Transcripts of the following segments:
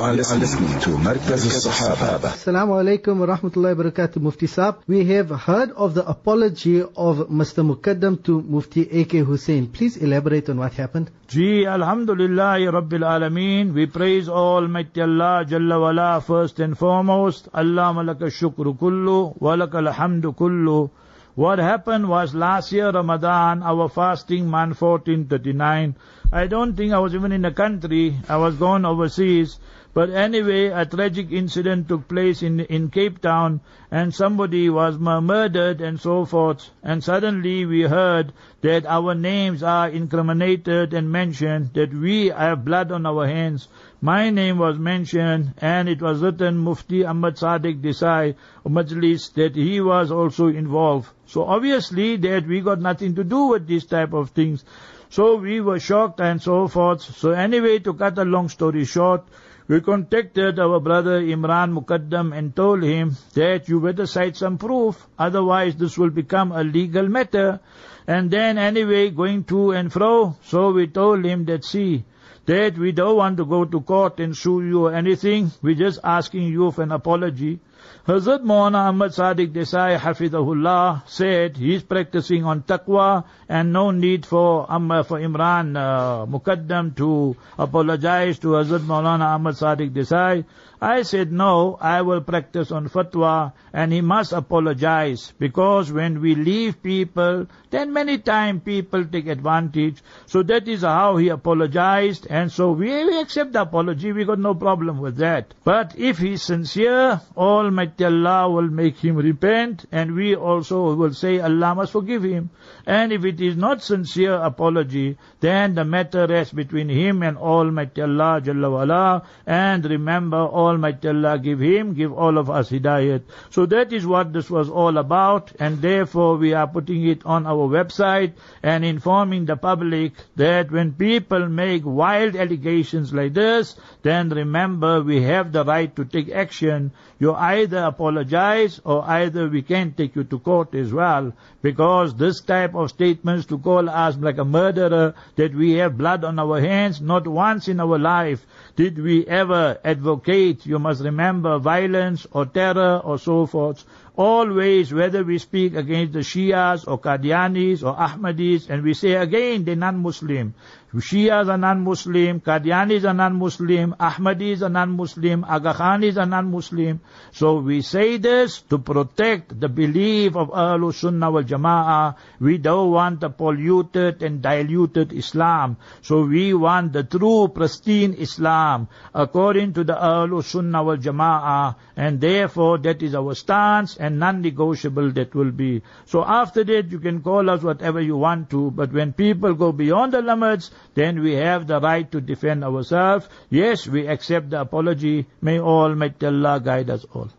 are listening to Markaz al-Sahaba. Assalamu alaikum wa rahmatullahi wa barakatuh, Mufti Saab. We have heard of the apology of Mr. Mukaddam to Mufti A.K. Hoosen. Please elaborate on what happened. Gee, Alhamdulillah, Rabbil Alameen. We praise Almighty Allah, Jalla wala, first and foremost. Allah malaka shukru kullu, walaka alhamdu kullu. What happened was last year Ramadan, our fasting month 1439. I don't think I was even in the country. I was gone overseas. But anyway, a tragic incident took place in, in Cape Town and somebody was murdered and so forth. And suddenly we heard that our names are incriminated and mentioned, that we have blood on our hands. My name was mentioned and it was written Mufti Ahmad Sadiq Desai Majlis that he was also involved. So obviously that we got nothing to do with these type of things. So we were shocked and so forth. So anyway, to cut a long story short, we contacted our brother Imraahn Mukaddam and told him that you better cite some proof, otherwise this will become a legal matter. And then anyway, going to and fro, so we told him that see, that we don't want to go to court and sue you or anything, we're just asking you for an apology. Hazrat Maulana Ahmad Sadiq Desai Hafidahullah said he's practicing on taqwa and no need for um, for Imraahn uh, Mukaddam to apologize to Hazrat Maulana Ahmad Sadiq Desai. I said no, I will practice on fatwa and he must apologize because when we leave people, then many times people take advantage. So that is how he apologized and so we, accept the apology, we got no problem with that. But if he's sincere, Almighty Allah will make him repent and we also will say Allah must forgive him. And if it is not sincere apology, then the matter rests between him and Almighty Allah Jalla wala. And remember, Almighty Allah give him, give all of us hidayat. So that is what this was all about, and therefore we are putting it on our website and informing the public that when people make wild allegations like this, then remember we have the right to take action. You either apologize or either we can take you to court as well because this type of statements to call us like a murderer that we have blood on our hands, not once in our life did we ever advocate, you must remember, violence or terror or so forth. Always, whether we speak against the Shias or Qadianis or Ahmadis, and we say again, they're non-Muslim. Shias are non-Muslim, Qadianis are non-Muslim, Ahmadis are non-Muslim, Aga Khanis are non-Muslim. So we say this to protect the belief of Ahlul Sunnah wal Jama'ah. We don't want a polluted and diluted Islam. So we want the true pristine Islam according to the Ahlul Sunnah wal Jama'ah. And therefore that is our stance and non-negotiable that will be. So after that you can call us whatever you want to, but when people go beyond the limits, then we have the right to defend ourselves. Yes, we accept the apology. May Almighty Allah guide us all.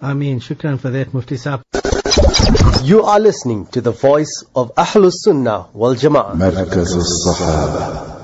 Ameen. Shukran for that, Mufti Saab. You are listening to the voice of Ahlus Sunnah wal Jama'ah. Markaz al-Sahaba.